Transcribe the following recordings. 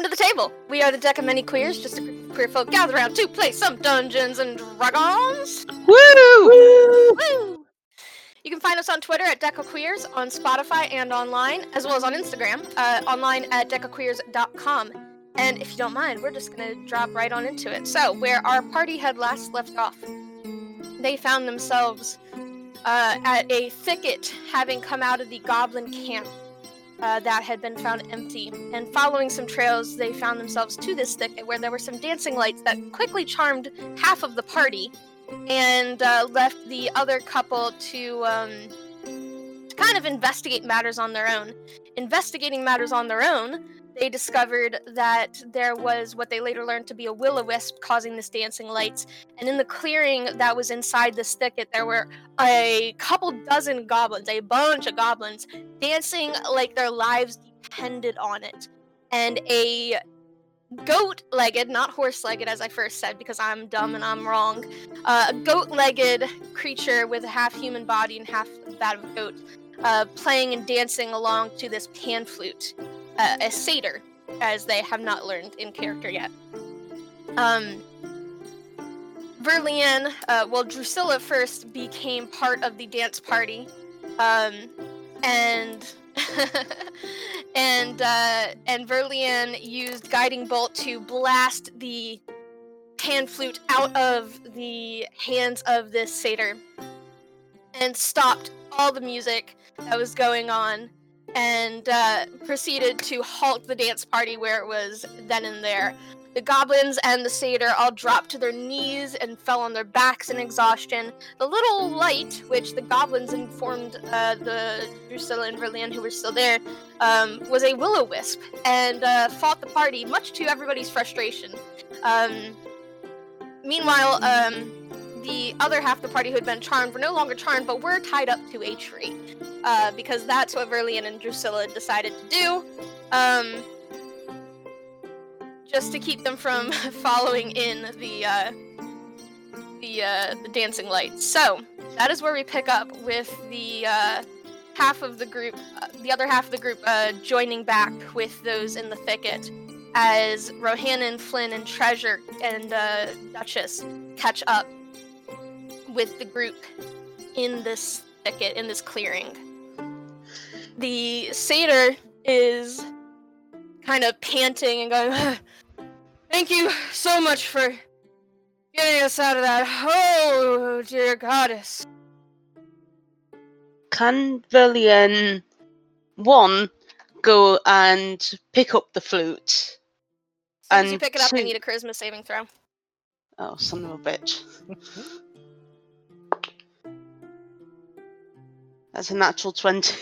welcome to the table. We are the Deck of Many Queers, just a group of queer folk gather around to play some Dungeons and Dragons. Woo! Woo! You can find us on Twitter at Deca Queers, on Spotify and online, as well as on Instagram, uh, online at decaqueers.com. And if you don't mind, we're just gonna drop right on into it. So, where our party had last left off, they found themselves uh, at a thicket having come out of the goblin camp uh, that had been found empty. And following some trails, they found themselves to this thicket where there were some dancing lights that quickly charmed half of the party and uh, left the other couple to, um, to kind of investigate matters on their own. Investigating matters on their own, they discovered that there was what they later learned to be a will o wisp causing this dancing lights. And in the clearing that was inside this thicket, there were a couple dozen goblins, a bunch of goblins, dancing like their lives depended on it. And a goat legged, not horse legged, as I first said, because I'm dumb and I'm wrong, uh, a goat legged creature with a half human body and half that of a goat, uh, playing and dancing along to this pan flute a satyr, as they have not learned in character yet. Um, Verlian, uh, well, Drusilla first became part of the dance party, um, and and uh, and Verlian used guiding bolt to blast the pan flute out of the hands of this satyr, and stopped all the music that was going on and uh, proceeded to halt the dance party where it was then and there. The goblins and the satyr all dropped to their knees and fell on their backs in exhaustion. The little light, which the goblins informed uh, the Drusilla and Verlian, who were still there, um, was a will o wisp and uh, fought the party, much to everybody's frustration. Um, meanwhile, um, the other half of the party who had been charmed were no longer charmed, but were tied up to a tree. Uh, because that's what Verlian and Drusilla decided to do. Um, just to keep them from following in the uh, the uh, the dancing lights. So that is where we pick up with the uh, half of the group, uh, the other half of the group uh, joining back with those in the thicket, as Rohan and Flynn, and Treasure and Duchess catch up with the group in this thicket, in this clearing. The satyr is kind of panting and going, Thank you so much for getting us out of that. Oh, dear goddess. Can Verlian one go and pick up the flute? As you pick it up, I need a charisma saving throw. Oh, son of a bitch. That's a natural 20.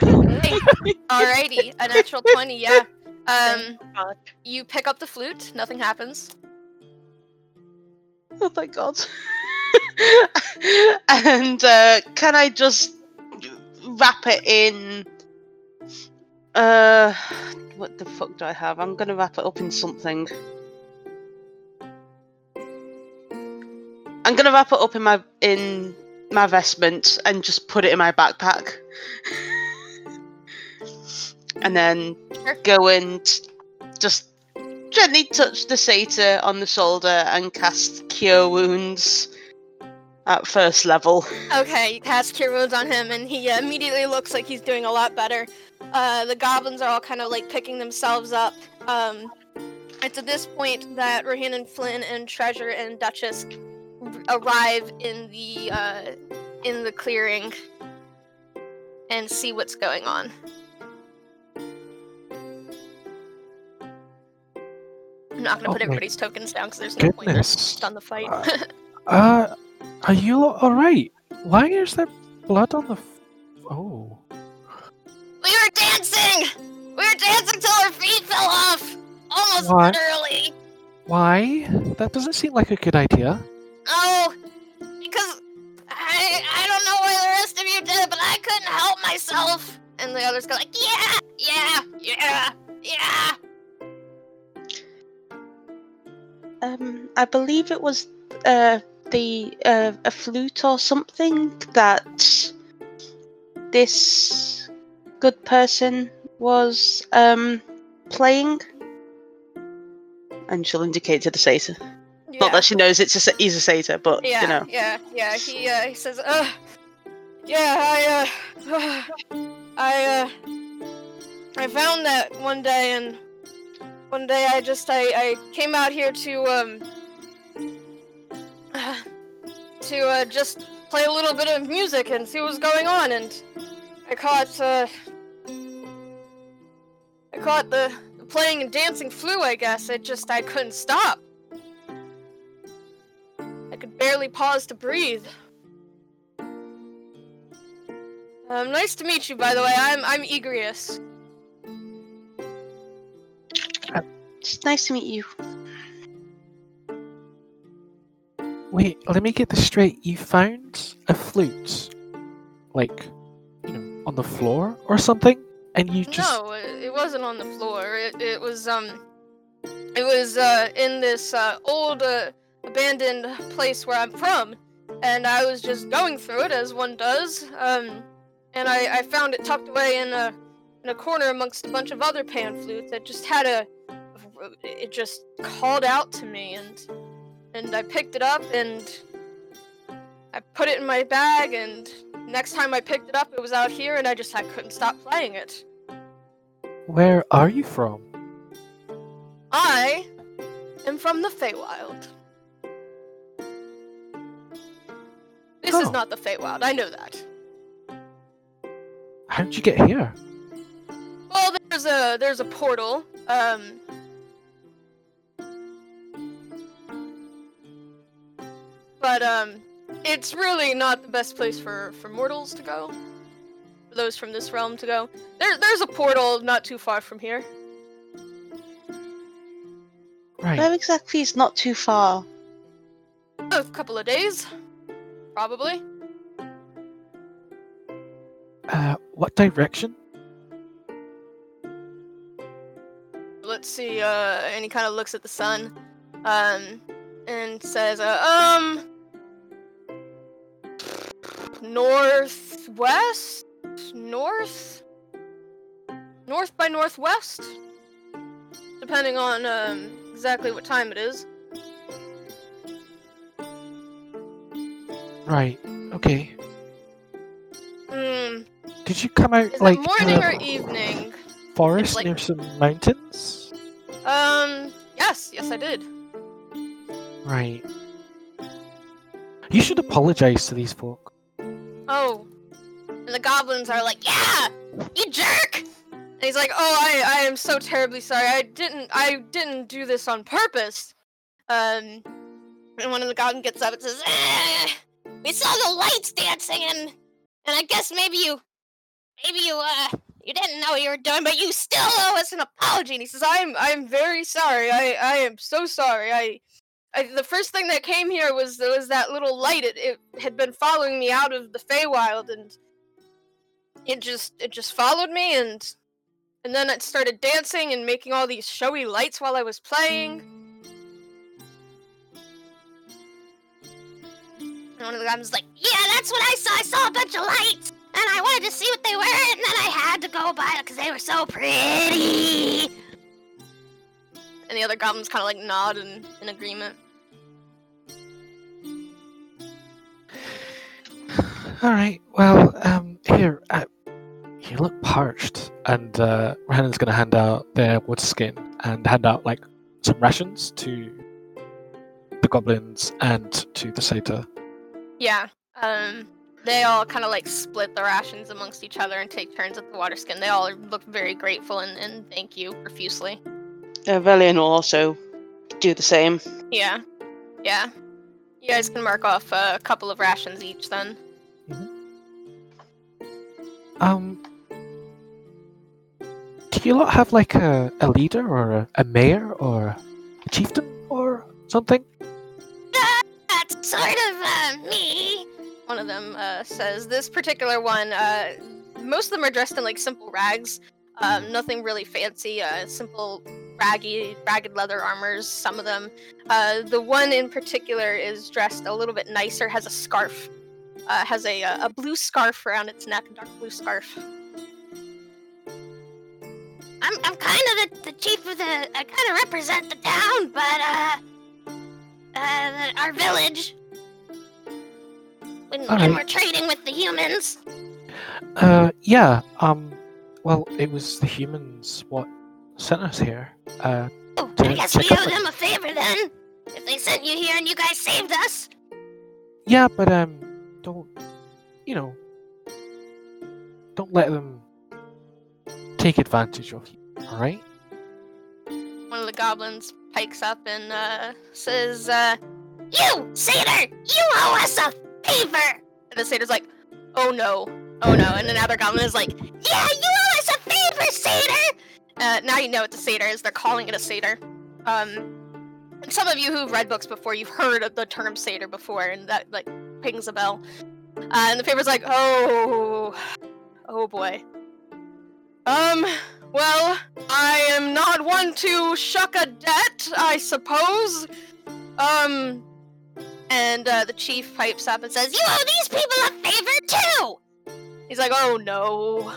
Alrighty, a natural 20, yeah. Um, you pick up the flute, nothing happens. Oh my god. and uh, can I just wrap it in. Uh, what the fuck do I have? I'm gonna wrap it up in something. I'm gonna wrap it up in my in my vestment and just put it in my backpack. and then go and just gently touch the satyr on the shoulder and cast Cure Wounds at first level. Okay, you cast Cure Wounds on him, and he immediately looks like he's doing a lot better. Uh, the goblins are all kind of like picking themselves up. Um, it's at this point that Rohan and Flynn, and Treasure and Duchess arrive in the uh, in the clearing and see what's going on. I'm not gonna Oh put everybody's tokens down because there's no point. Goodness. just on the fight. Uh, Uh, are you all right? Why is there blood on the? F- oh, We were dancing! We were dancing till our feet fell off! Almost What? literally! why? That doesn't seem like a good idea. Oh, because I I don't know why the rest of you did but I couldn't help myself. And the others go like, yeah, yeah, yeah, yeah. Um, I believe it was uh, the uh, a flute or something that this good person was um, playing. and she'll indicate to the satyr. Yeah. Not that she knows it's a, he's a satyr, but yeah, you know. yeah, yeah. He uh, he says, uh, yeah, I uh, I uh, I found that one day, and one day I just I I came out here to um to uh, just play a little bit of music and see what was going on, and I caught uh I caught the playing and dancing flu. I guess it just I couldn't stop. I could barely pause to breathe. Um, nice to meet you, by the way. I'm I'm Egrius. It's nice to meet you. Wait, let me get this straight. You found a flute, like, you know, on the floor or something, and you just No, it, it wasn't on the floor. It it was um, it was uh in this uh, old uh, abandoned place where I'm from, and I was just going through it as one does. Um, and I I found it tucked away in a in a corner amongst a bunch of other pan flutes. that just had a it just called out to me and and I picked it up and I put it in my bag and next time I picked it up it was out here and I just I couldn't stop playing it. Where are you from? I am from the Feywild. This is Oh. not the Feywild, I know that. How did you get here? Well, there's a there's a portal. Um But um it's really not the best place for for mortals to go. For those from this realm to go. There there's a portal not too far from here. Right. Where exactly is not too far? A couple of days. Probably. Uh, what direction? let's see uh and he kind of looks at the sun um and says uh, um northwest north north by northwest depending on um exactly what time it is Right. Okay. Hmm. Did you come out is like morning in or evening forest like- near some mountains? um yes yes i did Right. You should apologize to these folk. Oh. And the goblins are like, yeah, you jerk. And he's like, oh, I, I am so terribly sorry. I didn't, I didn't do this on purpose. Um, and one of the goblins gets up and says, we saw the lights dancing, and and I guess maybe you, maybe you, uh, you didn't know you were doing, but you still owe us an apology. And he says, I'm, I'm very sorry. I, I am so sorry. I. I, the first thing that came here was there was that little light. It, it had been following me out of the Feywild, and it just it just followed me, and and then it started dancing and making all these showy lights while I was playing. And one of the guys was like, "Yeah, that's what I saw. I saw a bunch of lights, and I wanted to see what they were, and then I had to go by because they were so pretty." And the other goblins kind of like nod in, in agreement. All right. Well, um, here, uh, you look parched, and uh, Rhiannon's gonna hand out their wood skin and hand out like some rations to the goblins and to the satyr. Yeah. Um, they all kind of like split the rations amongst each other and take turns at the water skin. They all look very grateful and, and thank you profusely. Uh, Velian will also do the same. Yeah. Yeah. You guys can mark off uh, a couple of rations each then. Um, do you lot have like a, a leader or a, a mayor or a chieftain or something? Sort of uh, me. One of them uh, says this particular one. Uh, most of them are dressed in like simple rags, um, nothing really fancy. Uh, simple, raggy, ragged leather armors. Some of them. Uh, the one in particular is dressed a little bit nicer. Has a scarf. Uh, has a a blue scarf around its neck, a dark blue scarf. I'm I'm kind of the, the chief of the. I kind of represent the town, but uh, uh, our village. When, when Alright. we're trading with the humans. Uh, yeah. Um, well, it was the humans what sent us here. Uh, Oh, To I guess we owe on- them a favor then. If they sent you here and you guys saved us. yeah, but um, don't, you know, don't let them take advantage of you. All right? One of the goblins pikes up and uh, says, uh, You, satyr, you owe us a favor. and the satyr's like, oh no, oh no. And another other goblin is like, Yeah, you owe us a favor, satyr. uh, now you know what the satyr is. They're calling it a satyr. Um, some of you who've read books before, you've heard of the term satyr before, and that like pings a bell. Uh, and the favor's like, oh, oh boy. Um, well, I am not one to shuck a debt, I suppose. Um, and uh, the chief pipes up and says, You owe these people a favor too. He's like, oh no.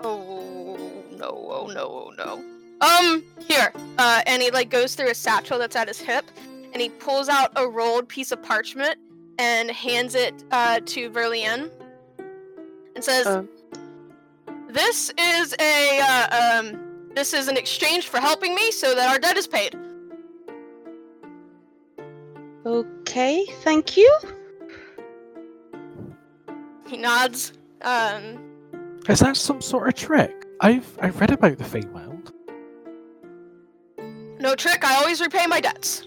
Oh no, oh no, oh no. Um, here. Uh, and he like goes through a satchel that's at his hip, and he pulls out a rolled piece of parchment and hands it uh, to Verlian, and says, Um. "This is a uh, um, this is an exchange for helping me, so that our debt is paid." Okay, thank you. He nods. Um, Is that some sort of trick? I've I've read about the Feywild. no trick. I always repay my debts.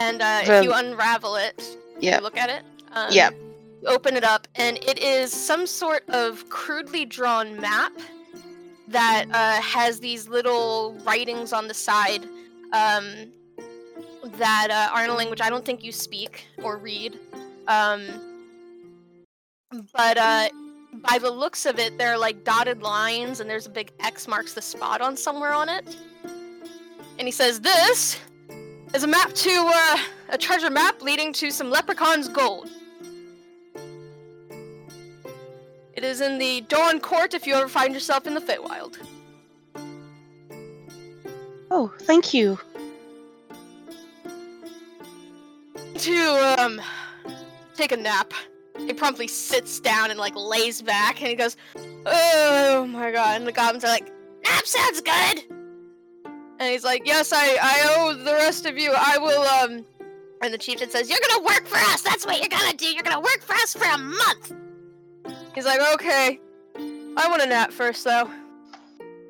And uh, if Then- you unravel it, Yeah. you look at it. Um, Yeah. Open it up, and it is some sort of crudely drawn map that uh, has these little writings on the side um, that uh, are in a language I don't think you speak or read. Um, but uh, by the looks of it, there are like dotted lines, and there's a big X marks the spot on somewhere on it. And he says, "This is a map to uh, a treasure map leading to some leprechauns' gold. It is in the Dawn Court if you ever find yourself in the Feywild. Oh, thank you. To um, take a nap." He promptly sits down and like lays back, and he goes, "Oh my god!" And the goblins are like, Nap sounds good. And he's like, "Yes, I I owe the rest of you. I will um." And the chieftain says, "You're You're gonna work for us. That's what you're gonna do. You're gonna work for us for a month. Gonna." He's like, "Okay, I want a nap first, though."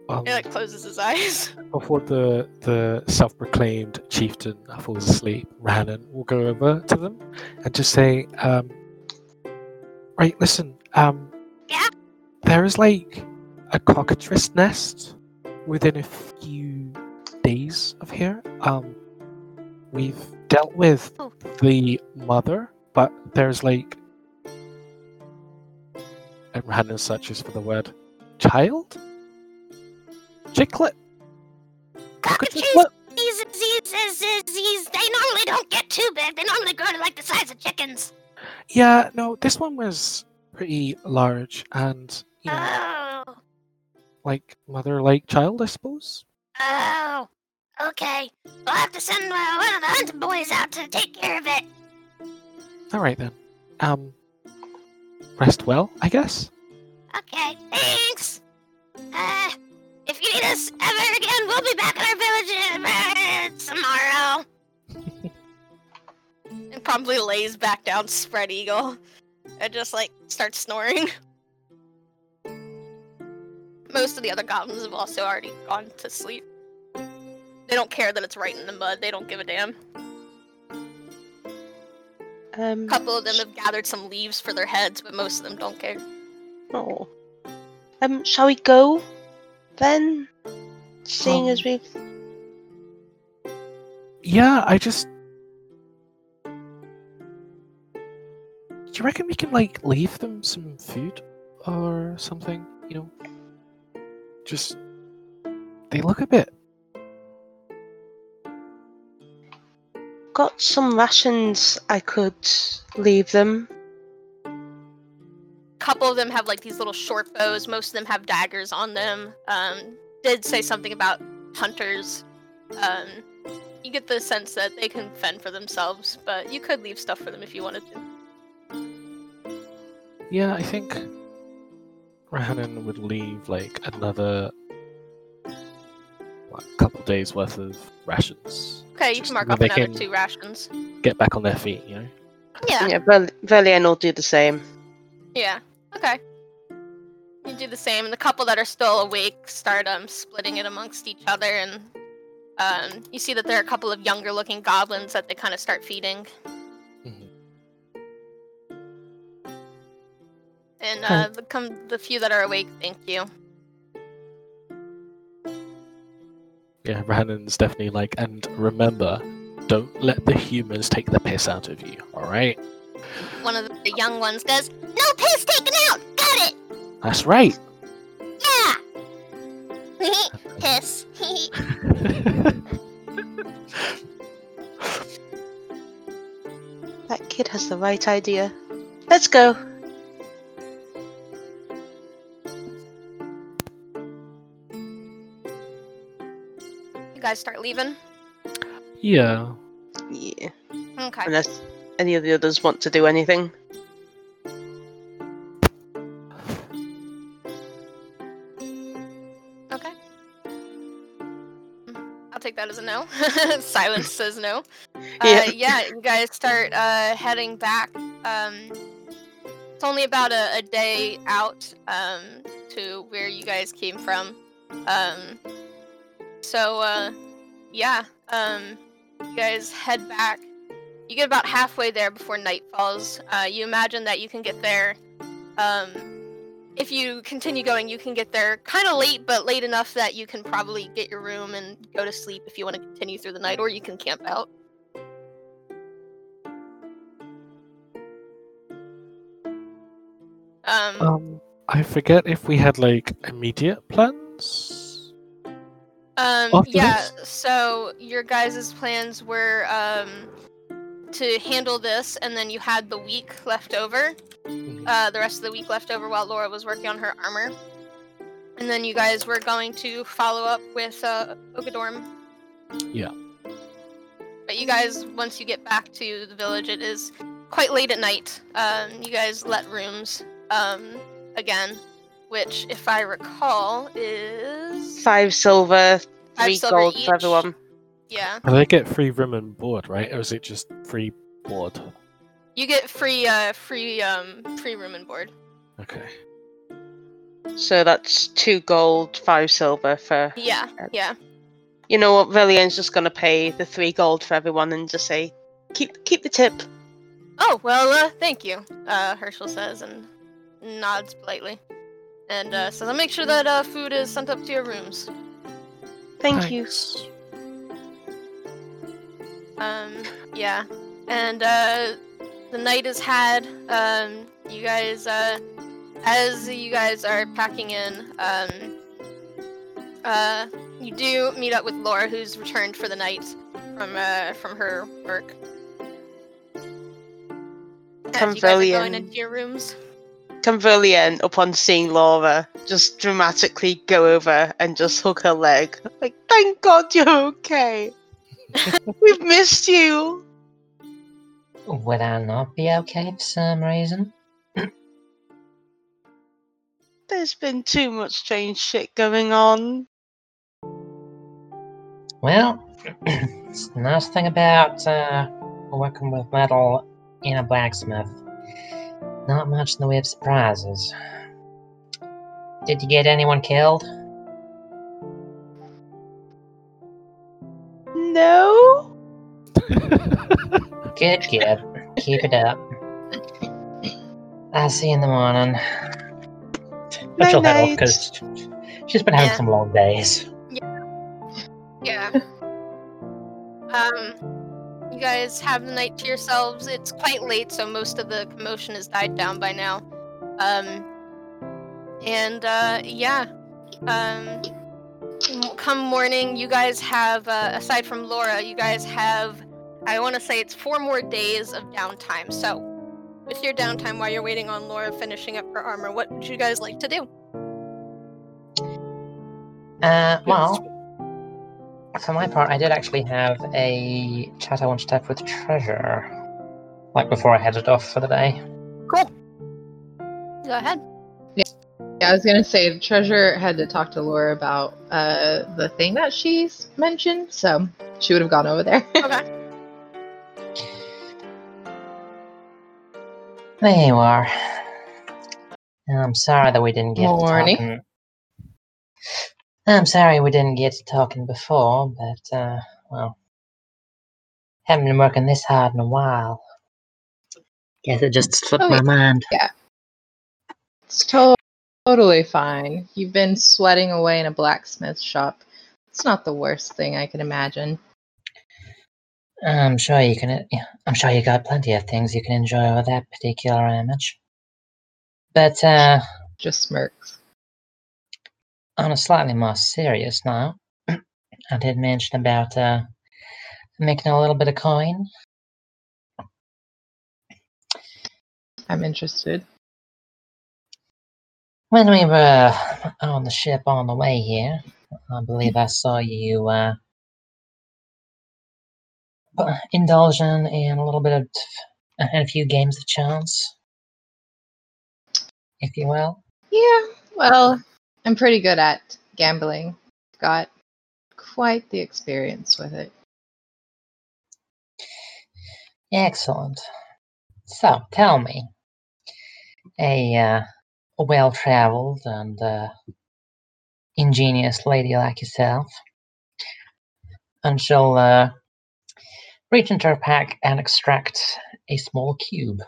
Um, He like closes his eyes. before the the self-proclaimed chieftain falls asleep, Rhiannon will go over to them and just say, um, "Right, listen. Um, Yeah? there is like a cockatrice nest within a few days of here. Um, we've dealt with Oh. the mother, but there's like." And Rhiannon searches for the word child. Chicklet. Cockatoos, these, these, these, these, they normally don't get too big. They normally grow to like the size of chickens. Yeah, no, this one was pretty large and, you know, Oh, like mother like child, I suppose. oh, okay. We'll have to send uh, one of the hunting boys out to take care of it. Alright then. Um rest well, I guess. Okay, thanks. Uh, if you need us ever again, we'll be back in our village uh, tomorrow. and promptly lays back down, spread eagle, and just like starts snoring. Most of the other goblins have also already gone to sleep. They don't care that it's right in the mud. They don't give a damn. Um, A couple of them have gathered some leaves for their heads, but most of them don't care. oh. Um, shall we go then? Seeing as Um, we've. Yeah, I just Do you reckon we can like leave them some food or something, you know? Just they look a bit got some rations I could leave them. A couple of them have like these little short bows. Most of them have daggers on them. Um, did say something about hunters. Um, you get the sense that they can fend for themselves, but you could leave stuff for them if you wanted to. Yeah, I think Rhiannon would leave like another like, couple days worth of rations. Okay, you can mark so off they another two rations. Get back on their feet, you know. Yeah, Yeah, Vel- Velian will do the same. yeah. Okay. You do the same, and the couple that are still awake start um splitting it amongst each other, and um you see that there are a couple of younger-looking goblins that they kind of start feeding, Mhm. and uh, the come the few that are awake, thank you. Yeah, Rhiannon's definitely like, and remember, don't let the humans take the piss out of you. All right, One of the, the young ones Goes, no piss taken out. Got it. that's right. Yeah. piss. That kid has the right idea. Let's go. Guys start leaving. yeah. Yeah. Okay. Unless any of the others want to do anything. Okay. I'll take that as a no. Silence says no. Uh, Yeah. yeah, you guys start uh, heading back. Um, it's only about a, a day out um, to where you guys came from. Um, so, uh, yeah, um, you guys head back. You get about halfway there before night falls. Uh, you imagine that you can get there. Um, if you continue going, you can get there kind of late, but late enough that you can probably get your room and go to sleep if you want to continue through the night, or you can camp out. Um, Um, I forget if we had like immediate plans. Um, after yeah. this? So your guys' plans were um to handle this, and then you had the week left over. Mhm. uh, the rest of the week left over while Laura was working on her armor. And then you guys were going to follow up with uh, Ogadorm. Yeah. But you guys, once you get back to the village, it is quite late at night. Um, you guys let rooms um, again, which, if I recall, is Five silver, Five three silver gold each. for everyone. yeah. Do they get free room and board, right? Or is it just free board? You get free, uh, free, um, free room and board. Okay. So that's two gold, five silver for. Yeah, yeah. You know what? Villian's just gonna pay the three gold for everyone and just say, keep keep the tip. Oh, well, uh, thank you, uh, Herschel says and nods politely. And uh, says, I'll make sure that uh, food is sent up to your rooms. Thank you. Um, yeah. And uh, the night is had. Um, you guys, uh, as you guys are packing in, um, uh, you do meet up with Laura, who's returned for the night from uh, from her work. As you guys are going into your rooms. Can Velian, upon seeing Laura, just dramatically go over and just hug her leg? Like, thank God you're okay. We've missed you. Would I not be okay for some reason? There's been too much strange shit going on. Well, it's the nice thing about uh, working with metal in a blacksmith. Not much in the way of surprises. Did you get anyone killed? No? Good, kid. Keep it up. I'll see you in the morning. But she'll head off because she's been having Yeah. some long days. Yeah. um, you guys have the night to yourselves. It's quite late, so most of the commotion has died down by now. Um, and uh, yeah. Um, come morning, you guys have, uh, aside from Laura, you guys have, I want to say it's four more days of downtime. So, with your downtime while you're waiting on Laura finishing up her armor, what would you guys like to do? Uh, well, for my part, I did actually have a chat I wanted to have with Treasure, like before I headed off for the day. Cool. Go ahead. Yeah, I was gonna say treasure had to talk to Laura about uh the thing that she's mentioned, so she would have gone over there. Okay. There you are. I'm sorry that we didn't get Morning. To talking. I'm sorry we didn't get to talking before, but uh, well, haven't been working this hard in a while. Guess it just slipped Oh, my mind. yeah. it's to- totally fine. You've been sweating away in a blacksmith shop. It's not the worst thing I can imagine. I'm sure you can. yeah, I'm sure you got plenty of things you can enjoy with that particular image. But uh, Just smirks. On a slightly more serious note, I did mention about uh, making a little bit of coin. I'm interested. When we were on the ship on the way here, I believe I saw you uh, indulging in a little bit of and a few games of chance, if you will. Yeah, well, I'm pretty good at gambling. Got quite the experience with it. Excellent. So, tell me, a, uh, well-traveled and uh, ingenious lady like yourself, and she'll uh, reach into her pack and extract a small cube.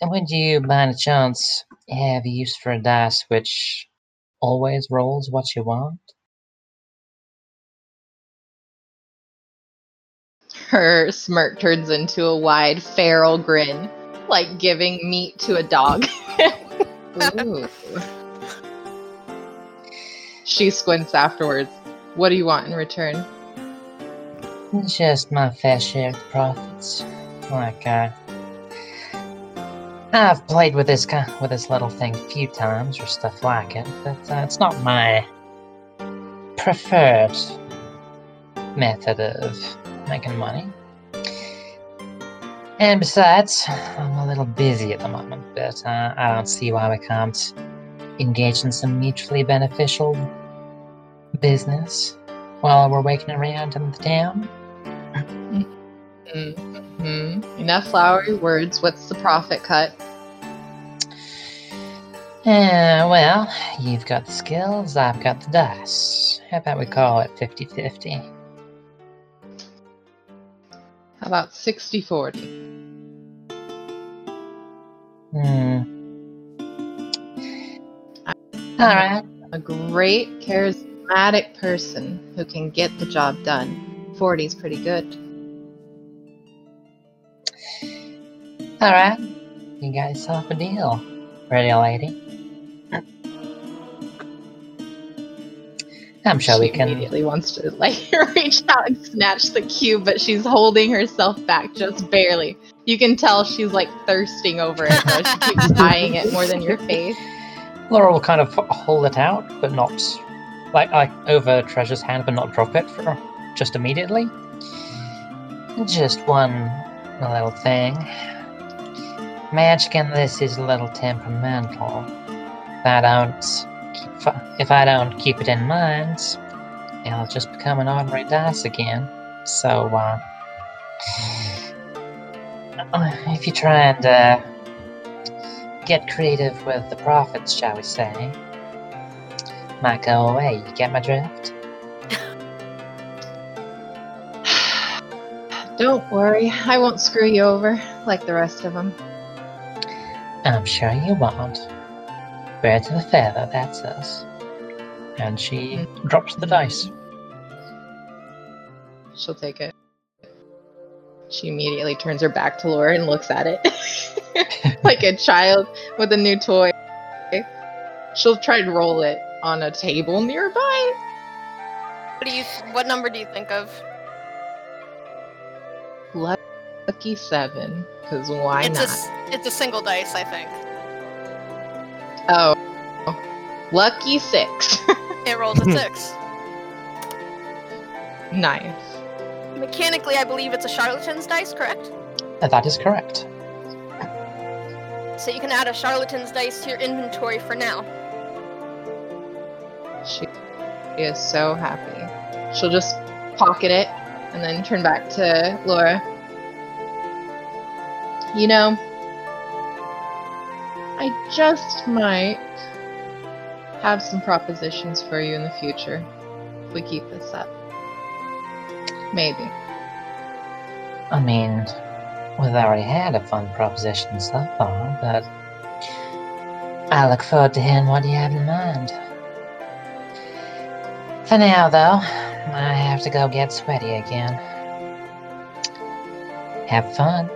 And would you, by any chance, have use for a dice which always rolls what you want? Her smirk turns into a wide feral grin, like giving meat to a dog. She squints afterwards. What do you want in return? Just my fair share of profits. Like, uh, I've played with this with this little thing a few times or stuff like it, but uh, it's not my preferred method of making money. And besides, I'm a little busy at the moment, but uh, I don't see why we can't engage in some mutually beneficial business while we're waiting around in the town. hmm Enough flowery words. What's the profit cut? Uh, well, you've got the skills, I've got the dice. How about we call it 50 50? How about 60 40? Hmm. Alright. A great, charismatic person who can get the job done. 40 is pretty good. Alright. You got yourself a deal, pretty lady. I'm sure we she can. immediately wants to like reach out and snatch the cube, but she's holding herself back just barely. You can tell she's like thirsting over it. Where she keeps eyeing it more than your face. Laura will kind of hold it out, but not like like over Treasure's hand, but not drop it for just immediately. Just one little thing. Magic in this is a little temperamental. If I don't keep, if I don't keep it in mind, it'll just become an ordinary dice again. So, uh, if you try and uh, get creative with the profits, shall we say, might go away. You get my drift? Don't worry, I won't screw you over like the rest of them. I'm sure you won't. Bird to the feather, that's us. And she drops the dice. She'll take it. She immediately turns her back to Laura and looks at it like a child with a new toy. She'll try to roll it on a table nearby. What do you? What number do you think of? Lucky seven, because why it's not? a s- it's a single dice, I think. Oh, Lucky six. It rolls a six. nice. Mechanically, I believe it's a charlatan's dice, correct? Uh, That is correct. So you can add a charlatan's dice to your inventory for now. She is so happy. She'll just pocket it and then turn back to Laura. You know, I just might have some propositions for you in the future if we keep this up. Maybe. I mean, we've already had a fun proposition so far, but I look forward to hearing what you have in mind. For now, though, I have to go get sweaty again. Have fun.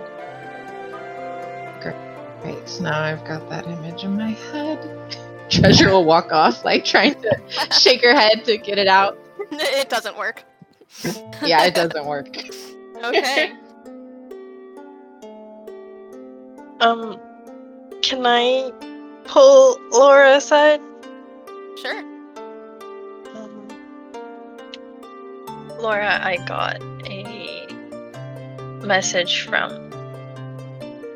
Right, so now I've got that image in my head. Treasure will walk off, like trying to shake her head to get it out. it doesn't work. Yeah, it doesn't work. Okay. Um, can I pull Laura aside? sure. Um, Laura, I got a message from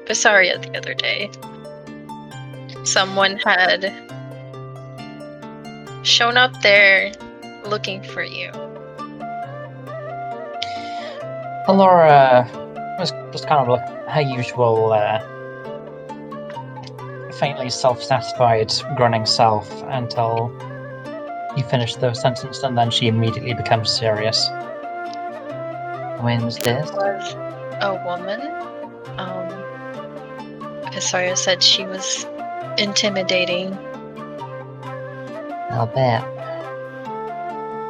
Visaria the other day. Someone had shown up there looking for you. Laura was just kind of like her usual, uh, faintly self satisfied, grunting self until you finish the sentence, and then she immediately becomes serious. When's this? Was a woman. Um, Visaria said she was intimidating, I'll bet.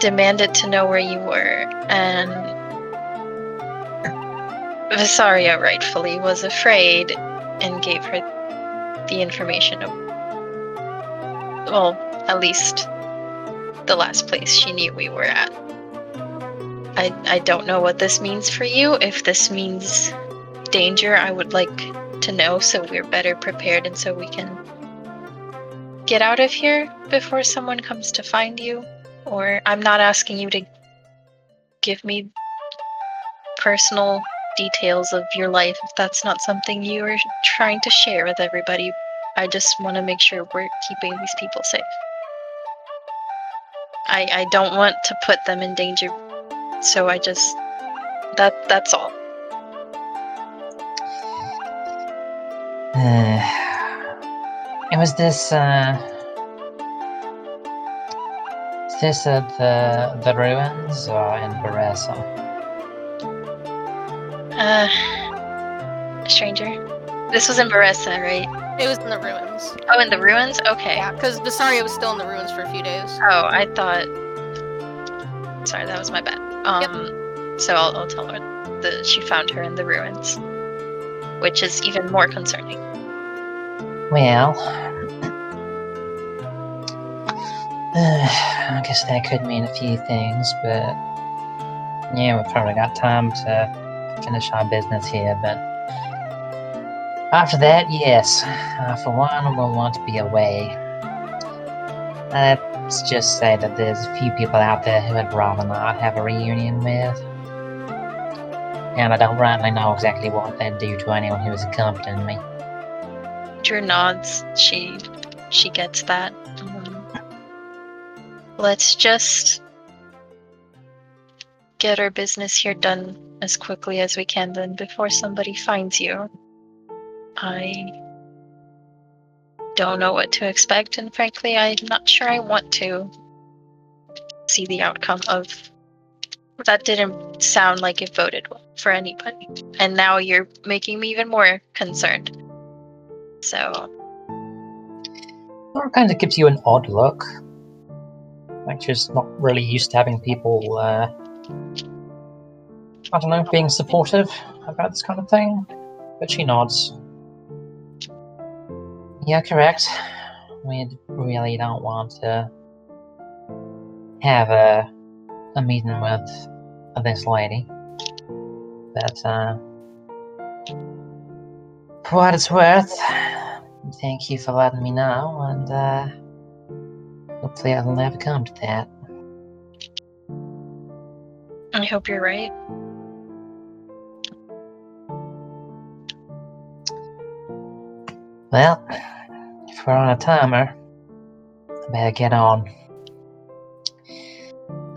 demanded to know where you were, and Visaria rightfully was afraid and gave her the information of, well, at least the last place she knew we were at. I, I don't know what this means for you. If this means danger, I would like to know so we're better prepared and so we can get out of here before someone comes to find you. Or I'm not asking you to give me personal details of your life if that's not something you are trying to share with everybody. I just want to make sure we're keeping these people safe. I I don't want to put them in danger, so I just that that's all. It was this, uh. Is this at the, the ruins or in Beressa? Uh, stranger. This was in Baressa, right? It was in the ruins. Oh, in the ruins. Okay. Yeah, because Visaria was still in the ruins for a few days. Oh, I thought. Sorry, that was my bad. Um, so I'll, I'll tell her that she found her in the ruins, which is even more concerning. Well, I guess that could mean a few things, but yeah, we've probably got time to finish our business here. But after that, yes, uh, for one, we'll want to be away. Let's just say that there's a few people out there who I'd rather not have a reunion with. And I don't rightly know exactly what they'd do to anyone who was accompanying me. Drew nods. She she gets that. Um, let's just get our business here done as quickly as we can then before somebody finds you. I don't know what to expect and frankly I'm not sure I want to see the outcome of that didn't sound like it voted well for anybody. And now you're making me even more concerned. So Or kind of gives you an odd look. Like she's not really used to having people, uh, I don't know, being supportive about this kind of thing. But she nods. Yeah, correct. We really don't want to have a, a meeting with this lady. But, uh, for what it's worth, thank you for letting me know, and uh, Hopefully, it'll never come to that. I hope you're right. Well, if we're on a timer, I better get on.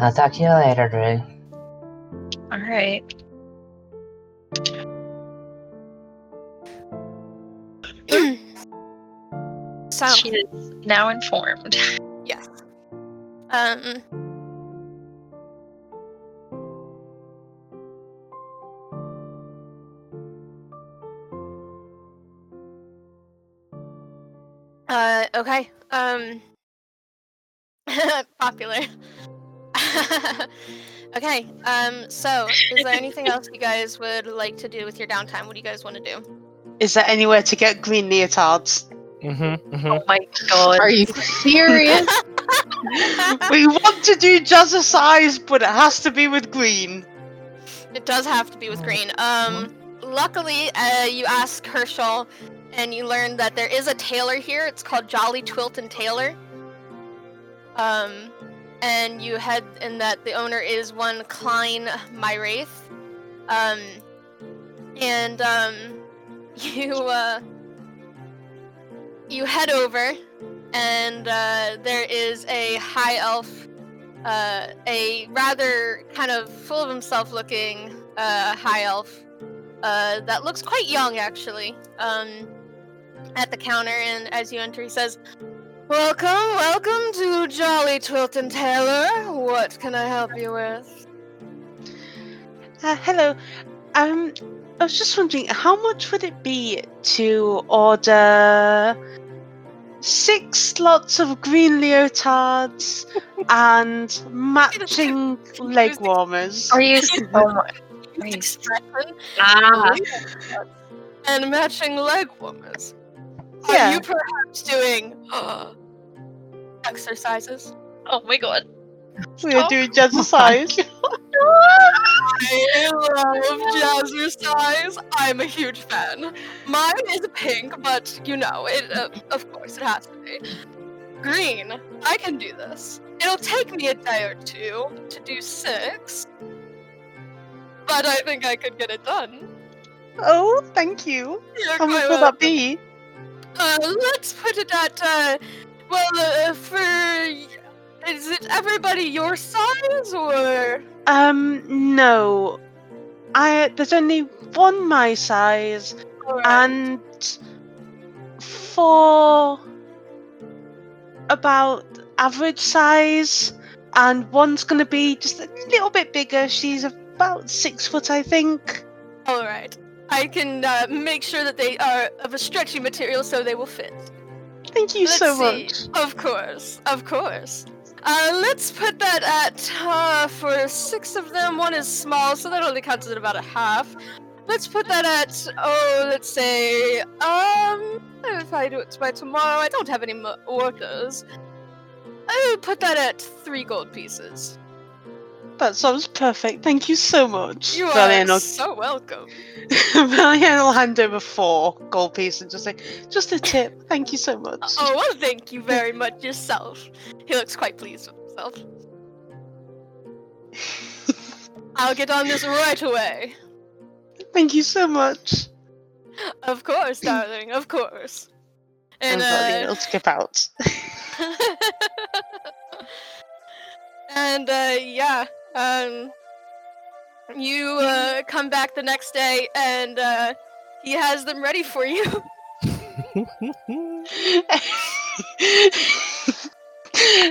I'll talk to you later, Drew. All right. so She is now informed. yes. Um. Uh, okay. Um. popular. okay. Um. So, is there anything else you guys would like to do with your downtime? What do you guys want to do? Is there anywhere to get green leotards? Mm-hmm, mm-hmm. Oh my god. Are you serious? we want to do jazzercise, but it has to be with green. It does have to be with green. Um, luckily, uh, you ask Herschel, and you learn that there is a tailor here. It's called Jolly Twilt and Tailor. Um, and you head, and that the owner is one Klein Myraith. Um, and um, you uh, you head over, and uh, there is a high elf uh, a rather kind of full of himself looking uh, high elf uh, that looks quite young actually um, at the counter and as you enter he says welcome welcome to jolly twilton taylor what can i help you with Uh, hello. Um, I was just wondering, how much would it be to order six lots of green leotards and matching leg warmers? Are you? Oh my. Are you expression ah. and matching leg warmers are you perhaps doing exercises Oh my god. We are doing jazzercise. I love jazzercise. I'm a huge fan. Mine is pink, but you know, it. Uh, of course, it has to be green. I can do this. It'll take me a day or two to do six, but I think I could get it done. oh, thank you. You're How much will that be? Uh, let's put it at, uh, well, uh, for. Is it everybody your size, or. Um, no. I there's only one my size Alright. and four about average size and one's gonna be just a little bit bigger. She's about six foot, I think. Alright. I can uh, make sure that they are of a stretchy material so they will fit. Thank you Let's so see. much. Of course, of course. Uh, let's put that at uh, for six of them. One is small, so that only counts as about a half. Let's put that at oh, let's say um, if I do it by tomorrow, I don't have any mo- orders. I would put that at three gold pieces. That sounds perfect. Thank you so much. You are so welcome. Valian will hand over four gold pieces and just say, just a tip. Thank you so much. Oh well, thank you very much yourself. He looks quite pleased with himself. I'll get on this right away. Thank you so much. Of course, darling. Of course. And And Valian uh, will skip out. and uh, yeah, um, you uh, come back the next day, and uh, he has them ready for you.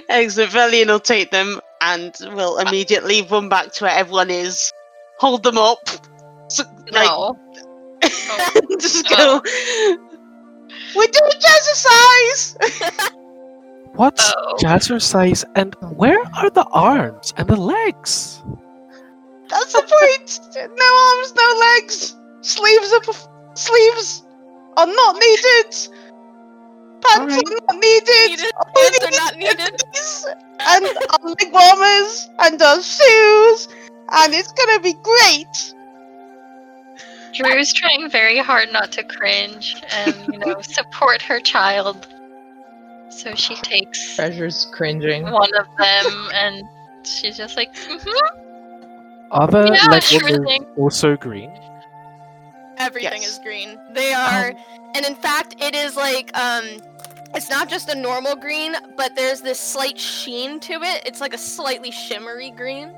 Excellent. Valian will take them and will immediately run back to where everyone is, hold them up, so, like, No. just go. We're doing jazzercise! What's Oh. jazzercise and where are the arms and the legs? That's the point! No arms, no legs! Sleeves are perf- sleeves are not needed! Pants Alright. are not needed! Needed. All Pants we are not needed. And our leg warmers and our shoes! And it's gonna be great! Drew's trying very hard not to cringe and, you know, support her child. So she takes Treasure's cringing. one of them and she's just like, "Mhm, Are the Yeah, leg sure also green? Everything Yes. is green. They are, and in fact, it is like um, it's not just a normal green, but there's this slight sheen to it. It's like a slightly shimmery green.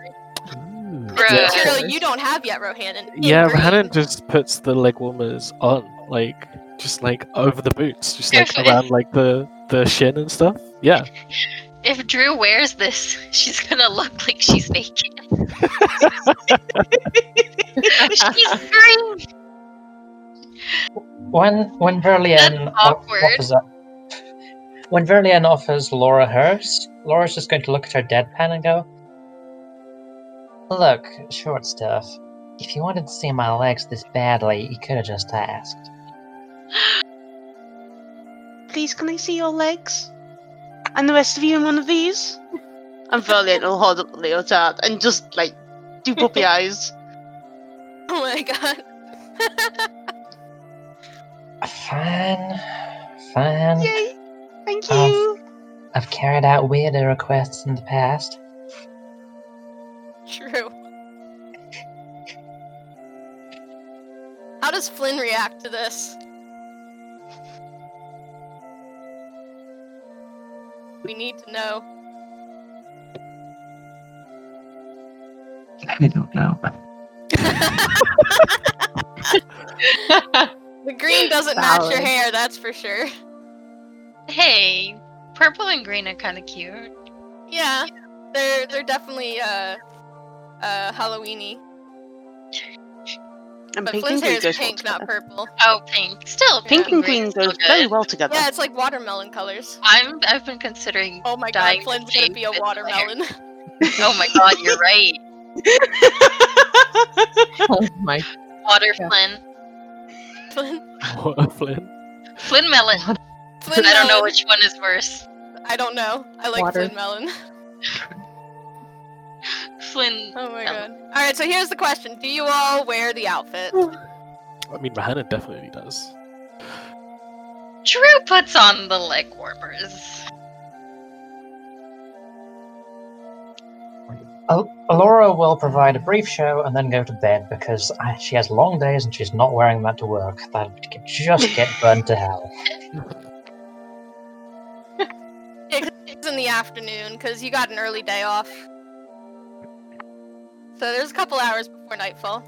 Ooh. It's material you don't have yet, Rohannon. in Yeah, green. Rhiannon just puts the leg warmers on, like just like over the boots, just like If- around like the the shin and stuff. Yeah. if Drew wears this, she's gonna look like she's naked. she's green. When when Verlian That's o- awkward. offers up, when Verlian offers Laura hers, Laura's just going to look at her deadpan and go, "Look, short stuff. If you wanted to see my legs this badly, you could have just asked." Please, can I see your legs? And the rest of you in one of these? And Verlian will hold up the leotard and just like do puppy eyes. Oh my god. Fine, fine. Yay! Thank you. I've carried out weirder requests in the past. True. How does Flynn react to this? We need to know. I don't know. The green doesn't match your Valid. hair, that's for sure. Hey, purple and green are kind of cute. Yeah, they're they're definitely uh uh Halloweeny. And But pink Flynn's and hair green is goes well pink, not purple. Oh, pink. Still, Pink and green green goes very well together. Yeah, it's like watermelon colors. I'm. I've been considering. Oh my Dying god, Flynn's to gonna be a watermelon. Oh my god, you're right. oh my Water Yeah. Flynn. Flynn, What, Flynn? Flynn melon. Flynn I don't know which one is worse. I don't know. I like Water. Flynn melon. Flynn. Oh my melon. god. Alright, so here's the question. Do you all wear the outfit? I mean, Rhiannon definitely does. Drew puts on the leg warmers. Al- Laura will provide a brief show and then go to bed because uh, she has long days and she's not wearing that to work. That could just get burned to hell. It's in the afternoon because you got an early day off. So there's a couple hours before nightfall.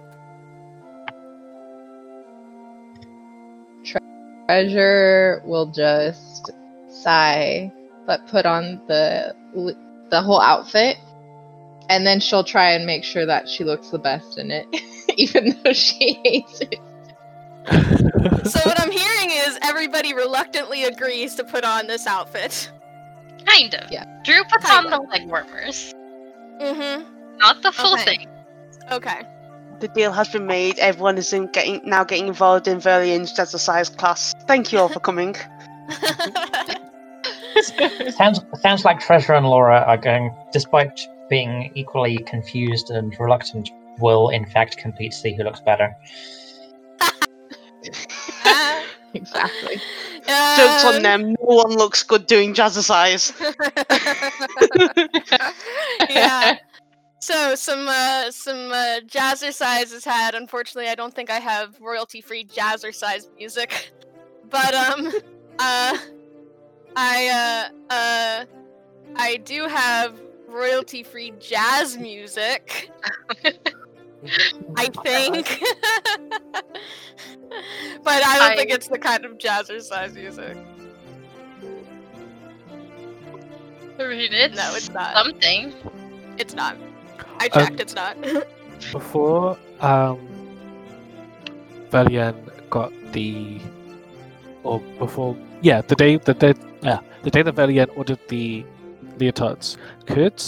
Treasure will just sigh, but put on the the whole outfit, and then she'll try and make sure that she looks the best in it, even though she hates it. So what I'm hearing is everybody reluctantly agrees to put on this outfit. Kind of. Yeah. Drew puts Kind on the leg warmers. Mm-hmm. Not the full Okay. thing. Okay. The deal has been made. Everyone is in getting now getting involved in Verlian's jazzercise class. Thank you all for coming. Sounds sounds like Treasure and Laura are going, despite being equally confused and reluctant, will in fact compete to see who looks better. Exactly. Jokes on them. No one looks good doing jazzercise. yeah. So some uh, some uh, jazzercise is had. Unfortunately, I don't think I have royalty-free jazzercise music, but um, uh, I uh, uh, I do have royalty-free jazz music. I think, but I don't I- think it's the kind of jazzercise music. I mean, it's No, it's not. something. It's not. I Um, checked. it's not. Before um, Valian got the, or before, yeah, the day the day, yeah, the day that Valian ordered the leotards, could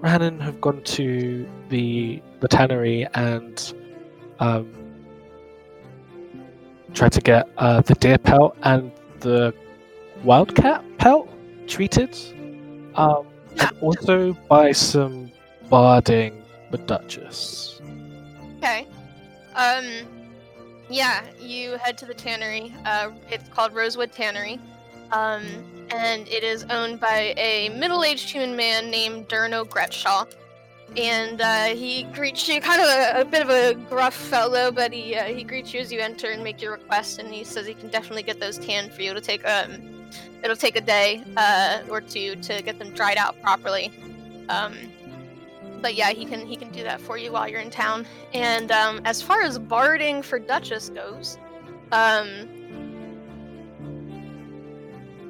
Rhiannon have gone to the the tannery and um, tried to get uh, the deer pelt and the wildcat pelt treated, um, and also buy some barding the Duchess. Okay. Um. Yeah, you head to the tannery. Uh, it's called Rosewood Tannery. Um, and it is owned by a middle-aged human man named Durno Gretshaw. And uh, he greets you, kind of a, a bit of a gruff fellow, but he uh, he greets you as you enter and make your request. And he says he can definitely get those tanned for you. It'll take um, it'll take a day uh, or two to get them dried out properly. Um, but yeah, he can he can do that for you while you're in town. And um, as far as barding for Duchess goes, um,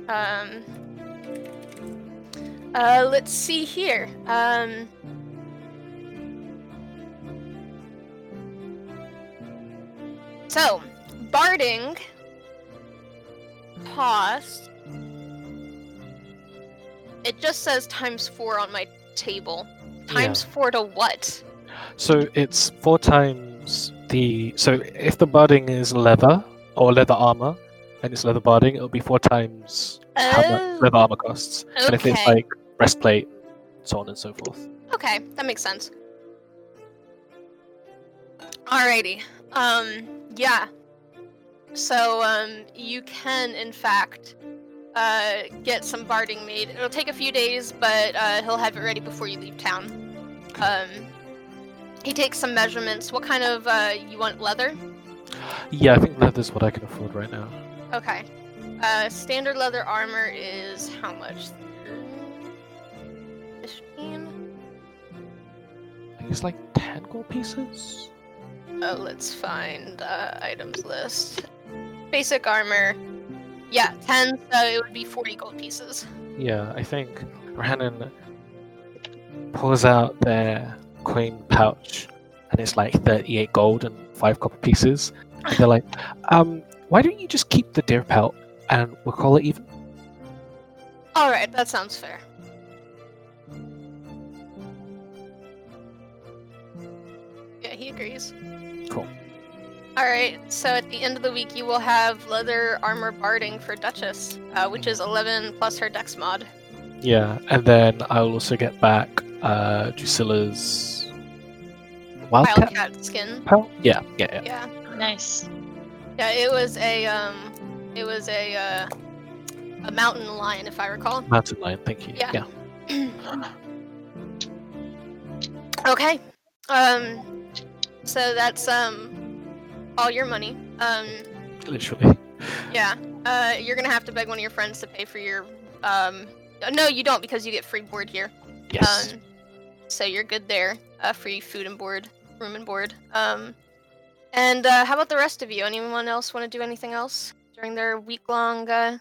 um, uh, let's see here. Um, so, barding cost. It just says times four on my table. Times four to what? So it's four times the. So if the barding is leather or leather armor, and it's leather barding, it'll be four times how Oh. much leather armor costs. And if it's like breastplate, so on and so forth. Okay, that makes sense. Alrighty. Um, yeah. So, um, you can, in fact, uh, get some barding made. It'll take a few days, but, uh, he'll have it ready before you leave town. Um, he takes some measurements. What kind of, uh, you want leather? Yeah, I think leather's what I can afford right now. Okay. Uh, standard leather armor is how much? 15? I think it's like ten gold pieces. Oh, let's find uh, items list. Basic armor. Yeah, 10, so it would be 40 gold pieces. Yeah, I think Rhiannon pulls out their coin pouch, and it's like thirty-eight gold and five copper pieces. And they're like, um, why don't you just keep the deer pelt and we'll call it even? Alright, that sounds fair. Yeah, he agrees. Cool. Alright, so at the end of the week, you will have leather armor barding for Duchess, uh, which is 11 plus her dex mod. Yeah, and then I'll also get back uh Drusilla's wildcat Wildcat skin. pelt. Yeah, yeah, yeah. Yeah. Nice. Yeah, it was a, um, it was a, uh, a mountain lion, if I recall. Mountain lion. Thank you. Yeah. yeah. Okay. Um so that's um all your money. Um Literally. yeah. Uh you're going to have to beg one of your friends to pay for your um no, you don't because you get free board here. Yes. Um so you're good there. Uh free food and board, room and board. Um and uh how about the rest of you? Anyone else want to do anything else during their week long uh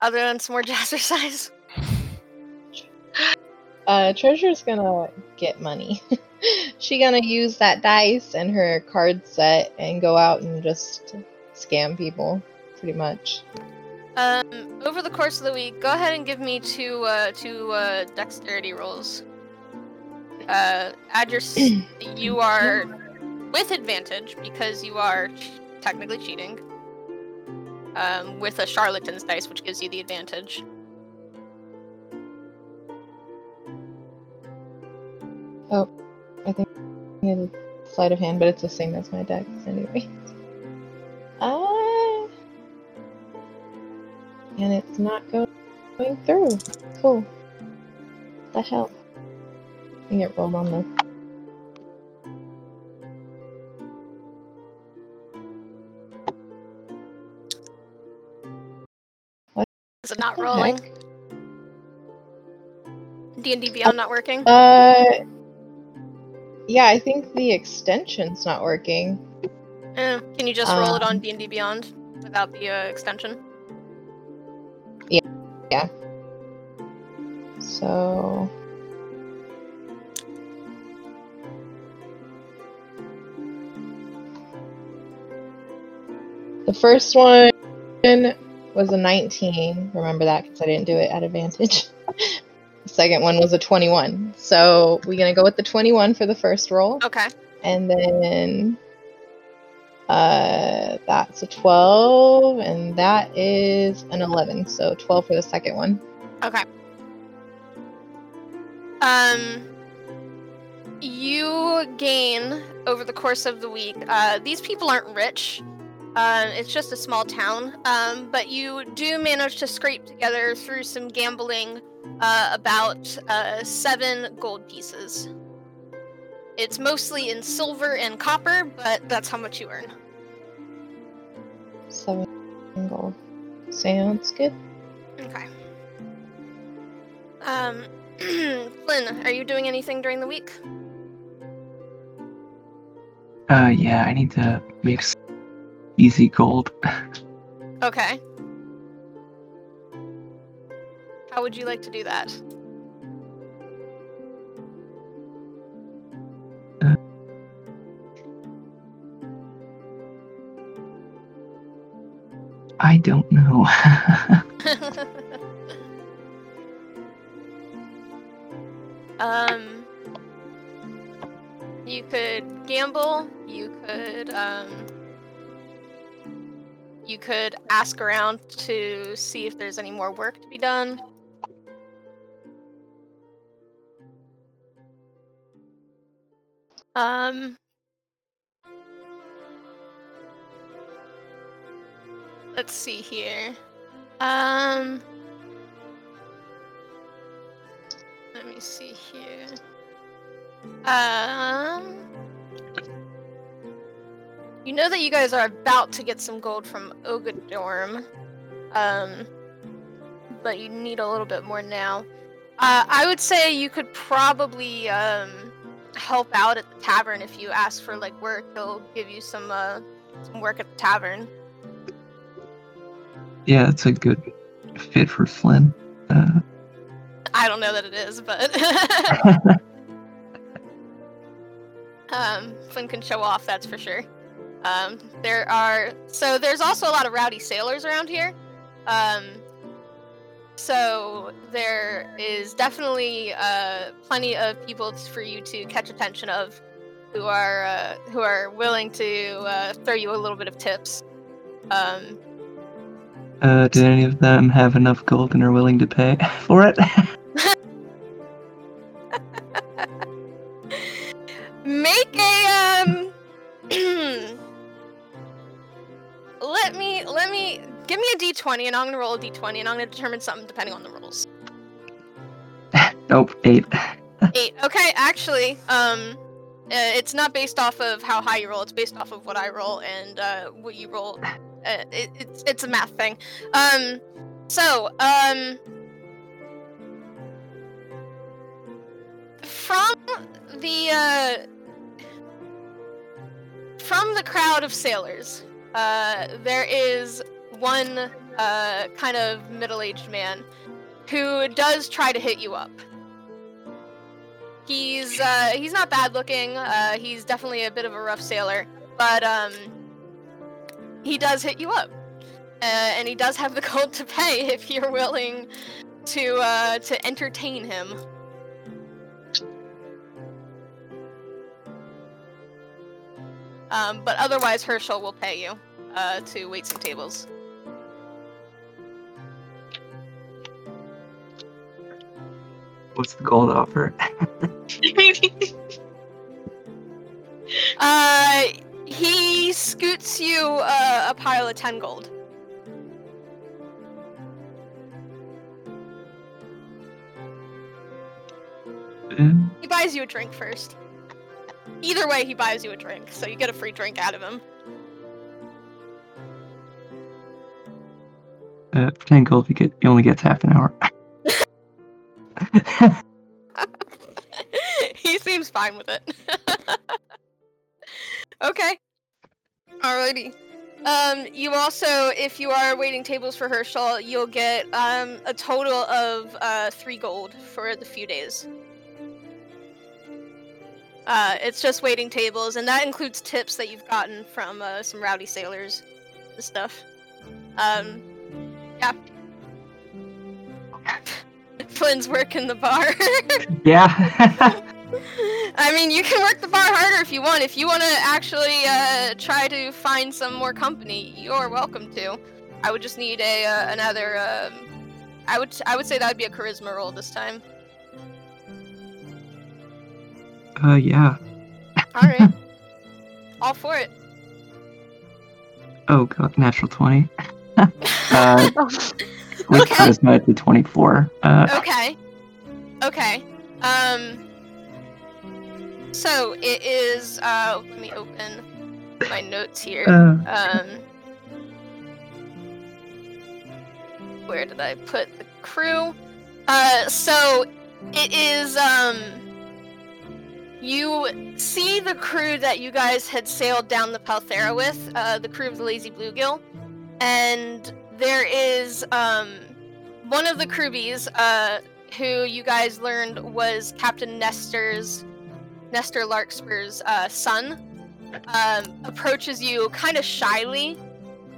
other than some more jazzercise? Uh, Treasure's gonna get money. she gonna use that dice and her card set and go out and just scam people, pretty much. Um, over the course of the week, go ahead and give me two uh, two uh, dexterity rolls. Uh, add your s- you are with advantage because you are technically cheating. Um, with a charlatan's dice, which gives you the advantage. I think I had a sleight of hand, but it's the same as my dex anyway. Ah, and it's not going through. Cool. The hell? I get rolled on this. Is it not rolling? D and D Beyond not working. Uh, yeah, I think the extension's not working. Eh, can you just roll it on um, D and D Beyond without the uh, extension? Yeah. Yeah. So. The first one was a 19. Remember that because I didn't do it at advantage. the second one was a 21. So we're going to go with the 21 for the first roll. Okay. And then uh, that's a 12. And that is an 11. So 12 for the second one. Okay. Um, you gain over the course of the week. Uh, these people aren't rich, Um, it's just a small town, um, but you do manage to scrape together through some gambling uh, about uh, seven gold pieces. It's mostly in silver and copper, but that's how much you earn. Seven gold. Sounds good. Okay. Um, Flynn, are you doing anything during the week? Uh, yeah, I need to make s- easy gold. Okay. How would you like to do that? I don't know. um, you could gamble. You could um, you could ask around to see if there's any more work to be done. Um. Let's see here. Um. Let me see here. Um. You know that you guys are about to get some gold from Ogadorm. Um. But you need a little bit more now. Uh, I would say you could probably um, help out at the tavern if you ask for like work. They'll give you some uh, some work at the tavern. yeah, it's a good fit for Flynn. Uh, I don't know that it is, but um, Flynn can show off. That's for sure. Um, there are so there's also a lot of rowdy sailors around here. Um, so there is definitely uh, plenty of people for you to catch attention of, who are uh, who are willing to uh, throw you a little bit of tips. Um, uh, did any of them have enough gold and are willing to pay for it? and I'm gonna roll a d20 and I'm gonna determine something depending on the rolls. nope, eight. Eight. Okay, actually, um, uh, it's not based off of how high you roll. It's based off of what I roll and uh, what you roll. Uh, it, it's it's a math thing. Um, so um, from the uh, from the crowd of sailors, uh, there is one uh, kind of middle-aged man who does try to hit you up. He's uh, he's not bad looking. Uh, he's definitely a bit of a rough sailor, but um, he does hit you up, uh, and he does have the gold to pay if you're willing to uh, to entertain him. Um, but otherwise, Herschel will pay you uh, to wait some tables. What's the gold offer? Uh, he scoots you uh, a pile of ten gold. Um, He buys you a drink first. Either way, he buys you a drink, so you get a free drink out of him. uh, for ten gold, you get you only get half an hour. he seems fine with it. okay. Alrighty. Um, you also, if you are waiting tables for Herschel, you'll get um, a total of uh, three gold for the few days. Uh, it's just waiting tables, and that includes tips that you've gotten from uh, some rowdy sailors and stuff. Um, yeah. Flynn's working the bar. yeah. I mean, you can work the bar harder if you want. If you want to actually uh, try to find some more company, you're welcome to. I would just need a uh, another. Um, I would I would say that would be a charisma roll this time. uh, yeah. All right, all for it. Oh god, natural twenty. uh, with Okay. charisma, it's a twenty-four. Uh, Okay. Okay. Um. So it is. Uh, let me open my notes here. uh, Um. Where did I put the crew? Uh. So it is. Um. You see the crew that you guys had sailed down the Palthera with, uh, the crew of the Lazy Bluegill, and there is um one of the crewbies, uh, who you guys learned was Captain Nestor's Nestor Larkspur's uh, son, um, approaches you kind of shyly,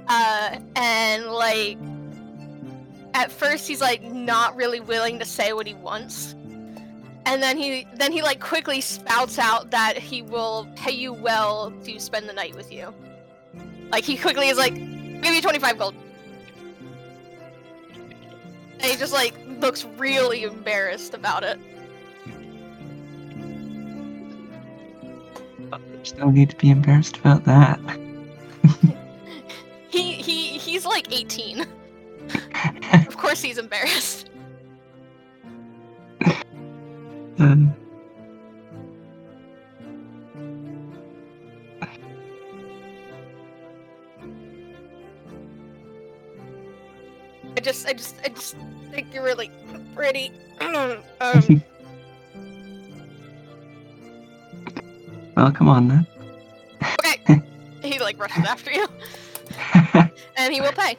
uh, and like at first he's like not really willing to say what he wants, and then he then he like quickly spouts out that he will pay you well to spend the night with you. Like he quickly is like, give you twenty five gold. And he just like looks really embarrassed about it. there's no need to be embarrassed about that. He he he's like 18. of course he's embarrassed. Uh, just I just I just think you're really pretty. um, well, come on then. okay. He like rushes after you, and he will pay.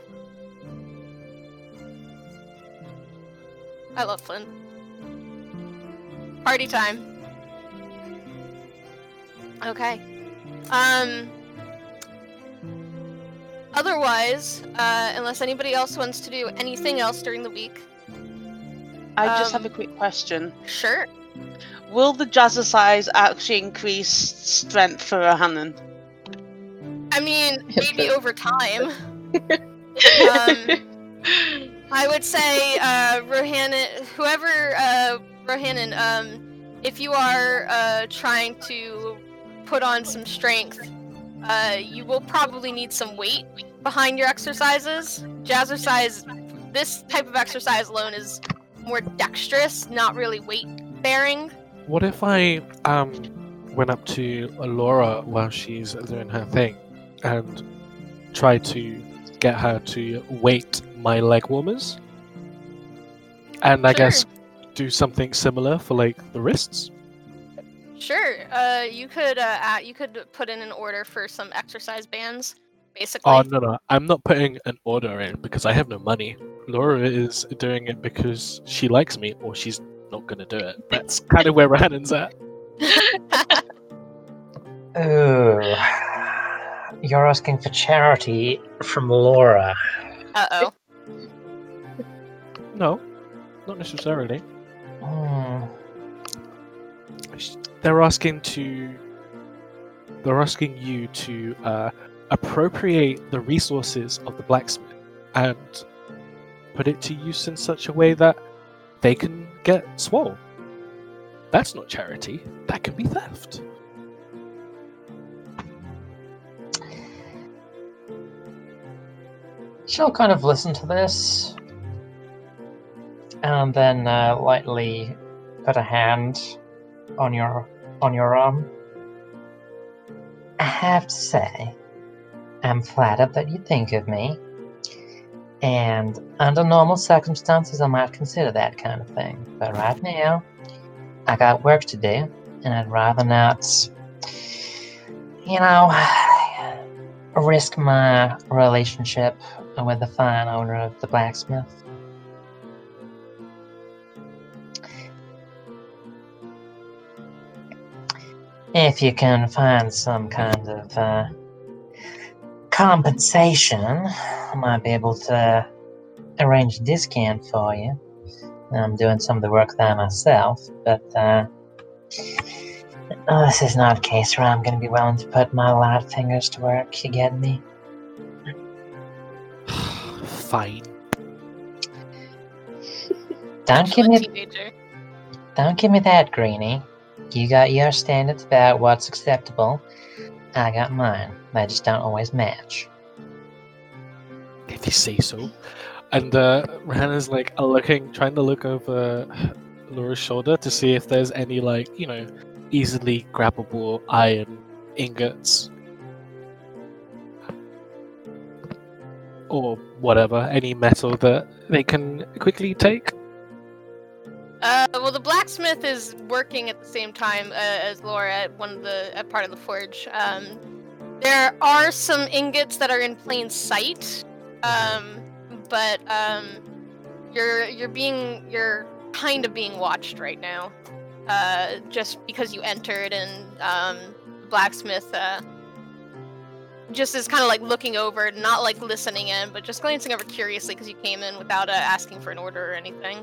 I love Flynn. Party time. Okay. Um. Otherwise, uh, unless anybody else wants to do anything else during the week, I just have a Um, quick question. sure. Will the jazzercise actually increase strength for Rohannon? I mean, maybe over time. um, I would say, uh, Rohannon, whoever, uh, Rohannon, um, if you are, uh, trying to put on some strength, uh, you will probably need some weight behind your exercises. Jazzercise, this type of exercise alone is more dexterous, not really weight bearing. What if I um went up to Laura while she's doing her thing and tried to get her to weight my leg warmers? And I guess do something similar for like the wrists? Sure. Uh, you could, uh, you could put in an order for some exercise bands, basically. Oh no no, I'm not putting an order in because I have no money. Laura is doing it because she likes me or she's not gonna do it. That's kind of where Rannon's at. Ooh. You're asking for charity from Laura. Uh oh. No, not necessarily. Hmm. They're asking to. They're asking you to uh, appropriate the resources of the blacksmith and put it to use in such a way that they can get swole. That's not charity. That can be theft. She'll kind of listen to this, and then uh, lightly put a hand on your on your arm. I have to say, I'm flattered that you think of me, and under normal circumstances, I might consider that kind of thing. But right now, I got work to do, and I'd rather not, you know, risk my relationship with the fine owner of the blacksmith. If you can find some kind of uh, compensation, I might be able to arrange a discount for you. I'm doing some of the work there myself, but uh, oh, this is not a case where I'm going to be willing to put my light fingers to work. You get me? Fine. Don't give me teenager. Don't give me that, Greenie. You got your standards about what's acceptable. I got mine. They just don't always match. If you say so. And uh, Rihanna's like looking, trying to look over Laura's shoulder to see if there's any like you know easily grabbable iron ingots or whatever, any metal that they can quickly take. Uh, well, the blacksmith is working at the same time uh, as Laura at one of the at part of the forge. Um, there are some ingots that are in plain sight, um, but um, you're you're being you're kind of being watched right now, uh, just because you entered and um, blacksmith uh, just is kind of like looking over, not like listening in, but just glancing over curiously because you came in without uh, asking for an order or anything.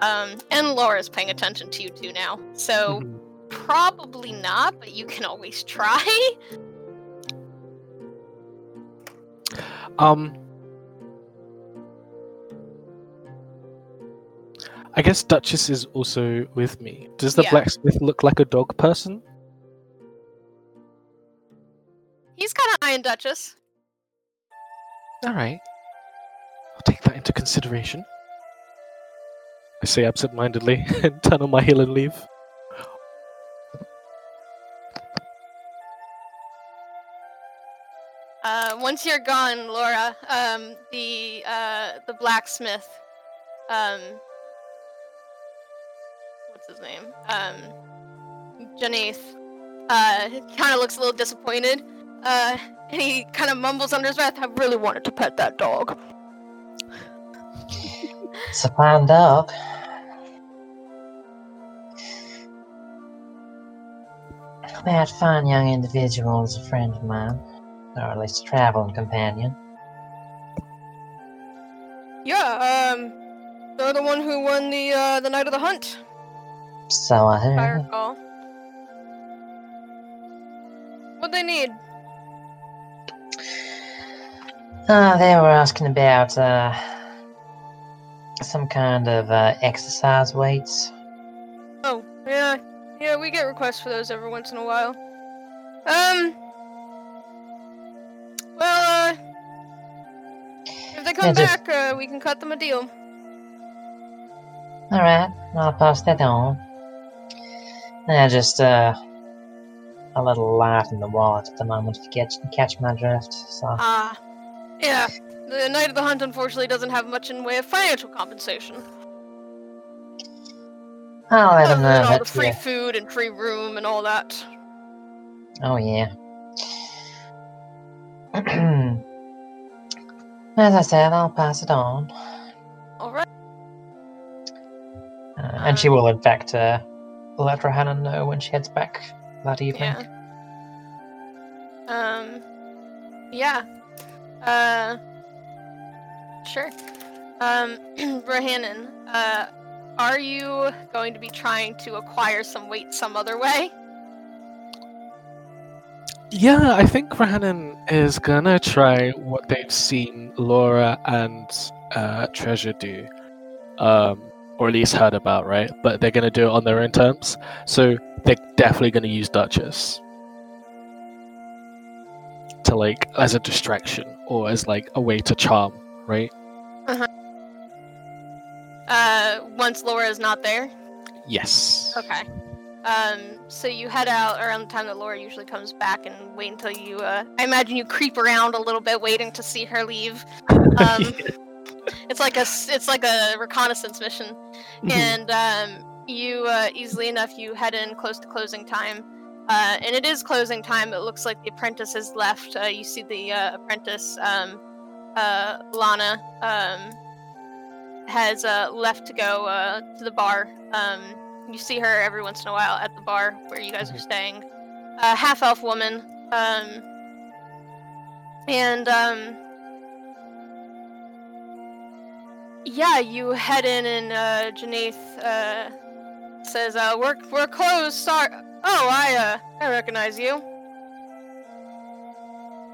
Um, and Laura's paying attention to you too now, so Mhm. probably not, but you can always try. Um, I guess Duchess is also with me. Does the Yeah. blacksmith look like a dog person? He's kind of eyeing Duchess. All right, I'll take that into consideration. I say absent-mindedly and turn on my heel and leave. Once you're gone, Laura, um, the uh, the blacksmith, um, what's his name? Um, uh, kind of looks a little disappointed, uh, and he kind of mumbles under his breath, "I really wanted to pet that dog." It's a fine dog. That fine young individual is a friend of mine, or at least a traveling companion. Yeah, um, they're the one who won the uh, the night of the hunt. So I heard. recall. What they need? Uh, they were asking about uh, some kind of uh, exercise weights. Oh, yeah. Yeah, we get requests for those every once in a while. Um. They come Yeah, just- back, uh, we can cut them a deal. Alright, I'll pass that on. Yeah, just uh, a little light in the wallet at the moment to catch, catch my drift. So, Ah. yeah. The Night of the Hunt, unfortunately, doesn't have much in way of financial compensation. I'll let Other know all the free yeah. food and free room and all that. Oh, yeah. As I said, I'll pass it on. Alright. Uh, and she Um, will, in fact, uh, let Rohanna know when she heads back that evening. Yeah. Um. Yeah. Uh. Sure. Um, Rohannon, uh, are you going to be trying to acquire some weight some other way? Yeah, I think Rhiannon is gonna try what they've seen Laura and uh, Treasure do, um, or at least heard about, right? But they're gonna do it on their own terms. So they're definitely gonna use Duchess to like as a distraction or as like a way to charm, right? Uh-huh. Uh, once Laura is not there? Yes. Okay. Um, so you head out around the time that Laura usually comes back and wait until you, uh, I imagine you creep around a little bit waiting to see her leave. Um, it's like a, it's like a reconnaissance mission. and um, you uh, easily enough you head in close to closing time. Uh, and it is closing time. It looks like the apprentice has left. Uh, you see the uh, apprentice um, uh, lana um, has uh, left to go uh, to the bar. Um, you see her every once in a while at the bar where you guys are staying a half elf woman um, and um, yeah, you head in and uh, Janaith uh, says, uh, "We're we're closed. Sorry. Oh, I uh, I recognize you.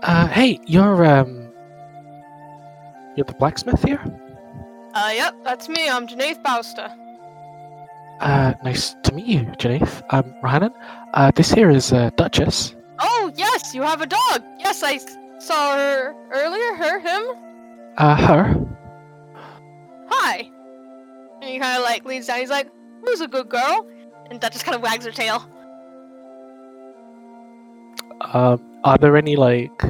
Uh, hey, you're um, you're the blacksmith here. Uh, yep, that's me. I'm Janaith Bauster. Uh, nice to meet you, Janaith. Um, Rhiannon. Uh, this here is uh, Duchess. Oh, yes, you have a dog. Yes, I saw her earlier. Her, him. Uh, her. Hi. And he kind of like leans down. He's like, "Who's a good girl?" And that just kind of wags her tail. Um, are there any like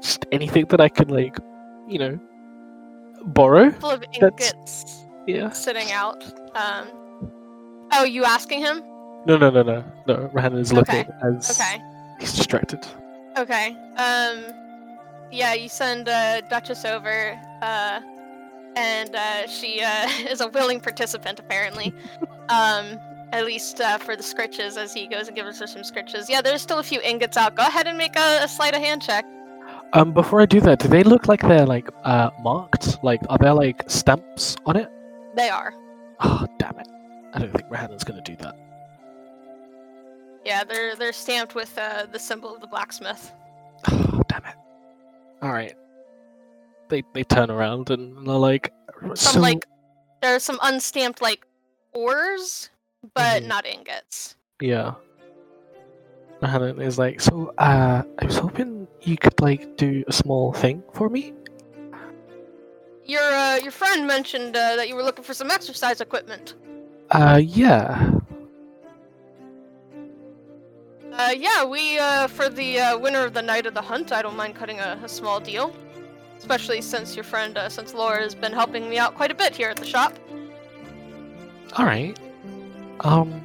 just anything that I can like, you know, borrow? Full of That's- ingots Yeah. sitting out. Um. Oh, you asking him? No, no, no, no, no. Rahan is looking Okay, as Okay. he's distracted. Okay. Um. Yeah, you send uh, Duchess over, uh, and uh, she uh, is a willing participant apparently. um. At least uh, for the scritches, as he goes and gives her some scritches. Yeah, there's still a few ingots out. Go ahead and make a, a sleight of hand check. Um, before I do that, do they look like they're like uh marked? Like, are there like stamps on it? They are. Oh, damn it! I don't think Rahan's gonna do that. Yeah, they're they're stamped with uh, the symbol of the blacksmith. Oh, damn it! All right. They they turn around and they're like, Some so like there are some unstamped like ores, but Mhm. not ingots. yeah. Rahan is like, so uh, I was hoping you could like do a small thing for me. Your uh, your friend mentioned uh, that you were looking for some exercise equipment. Uh, yeah. Uh, yeah, we uh, for the uh, winner of the night of the hunt, I don't mind cutting a, a small deal, especially since your friend, uh, since Laura has been helping me out quite a bit here at the shop. All right. Um,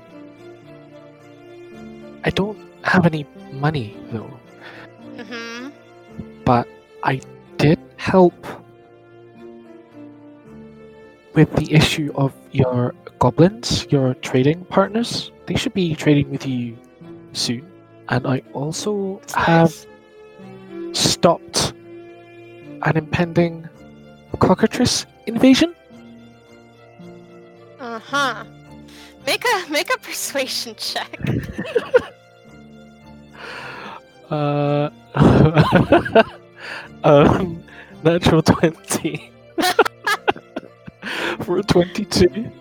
I don't have any money though, Mm-hmm. but I did help with the issue of your goblins, your trading partners. They should be trading with you soon. And I also have stopped an impending cockatrice invasion. Uh huh. Make a make a persuasion check. Uh, um, natural 20 for a 22.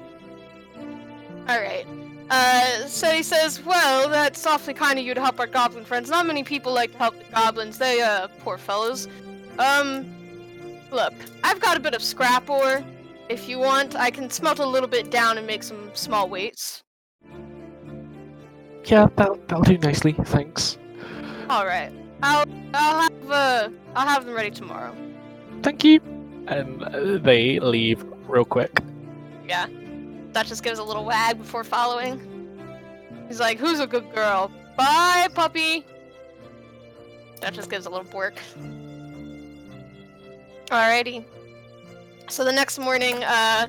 All right. Uh, so he says, "Well, that's awfully kind of you to help our goblin friends. Not many people like to help the goblins. They, uh, poor fellows. Um, look, I've got a bit of scrap ore. If you want, I can smelt a little bit down and make some small weights. Yeah, that'll, that'll do nicely, thanks. All right. I'll, I'll have, uh, I'll have them ready tomorrow. Thank you. And uh, they leave real quick. Yeah. Duchess gives a little wag before following. He's like, "Who's a good girl? Bye, puppy." Duchess gives a little bork. Alrighty. So the next morning, uh,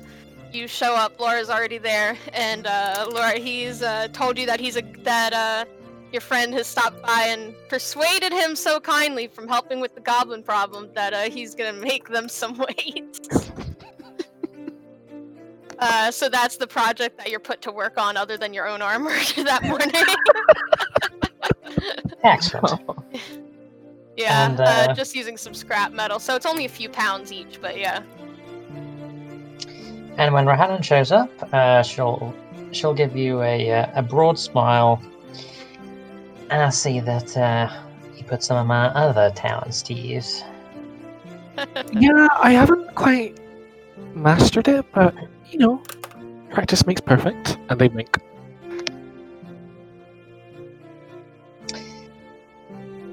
you show up. Laura's already there, and uh, Laura, he's uh, told you that he's a that uh, your friend has stopped by and persuaded him so kindly from helping with the goblin problem that uh, he's gonna make them some weights. Uh, so that's the project that you're put to work on, other than your own armor that morning. Excellent. yeah, And, uh, uh, just using some scrap metal. So it's only a few pounds each, but yeah. And when Rahanan shows up, uh, she'll she'll give you a uh, a broad smile. And I see that uh, you put some of my other talents to use. Yeah, I haven't quite mastered it, but you know, practice makes perfect. And they wink.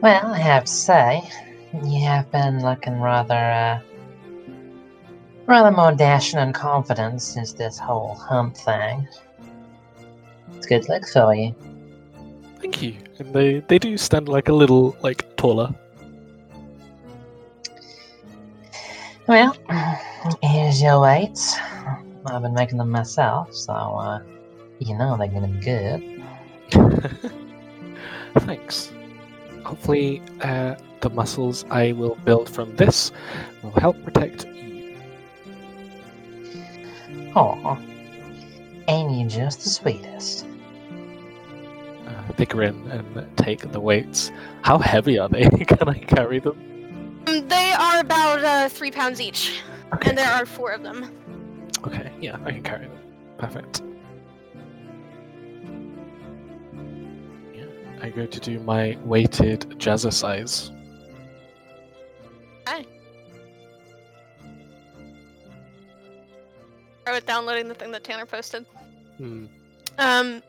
Well, I have to say, you have been looking rather, uh, rather more dashing and confident since this whole hump thing. It's good luck for you. Thank you. And they, they do stand like a little like taller. Well, here's your weights. I've been making them myself, so, uh, you know they're gonna be good. Thanks. Hopefully, uh, the muscles I will build from this will help protect you. Aw. Ain't you just the sweetest? Uh, they grin and take the weights. How heavy are they? Can I carry them? Um, They are about uh, three pounds each, Okay. and there are four of them. Okay, yeah, I can carry them. Perfect. Yeah, I go to do my weighted jazzercise. Hi. I was downloading the thing that Tanner posted. Hmm. Um,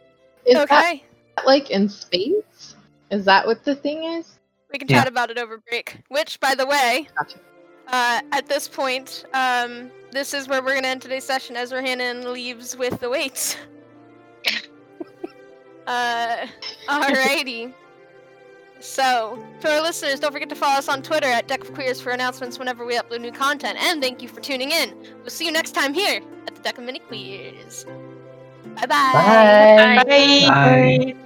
Is okay. that like in space? Is that what the thing is? We can Yeah. chat about it over break. Which, by the way, Gotcha uh, at this point, um, this is where we're gonna end today's session. Ezra Hannon leaves with the weights. uh, alrighty. So, to our listeners, don't forget to follow us on Twitter at Deck of Queers for announcements whenever we upload new content. And thank you for tuning in. We'll see you next time here at the Deck of Mini Queers. Bye-bye. Bye. Bye. Bye.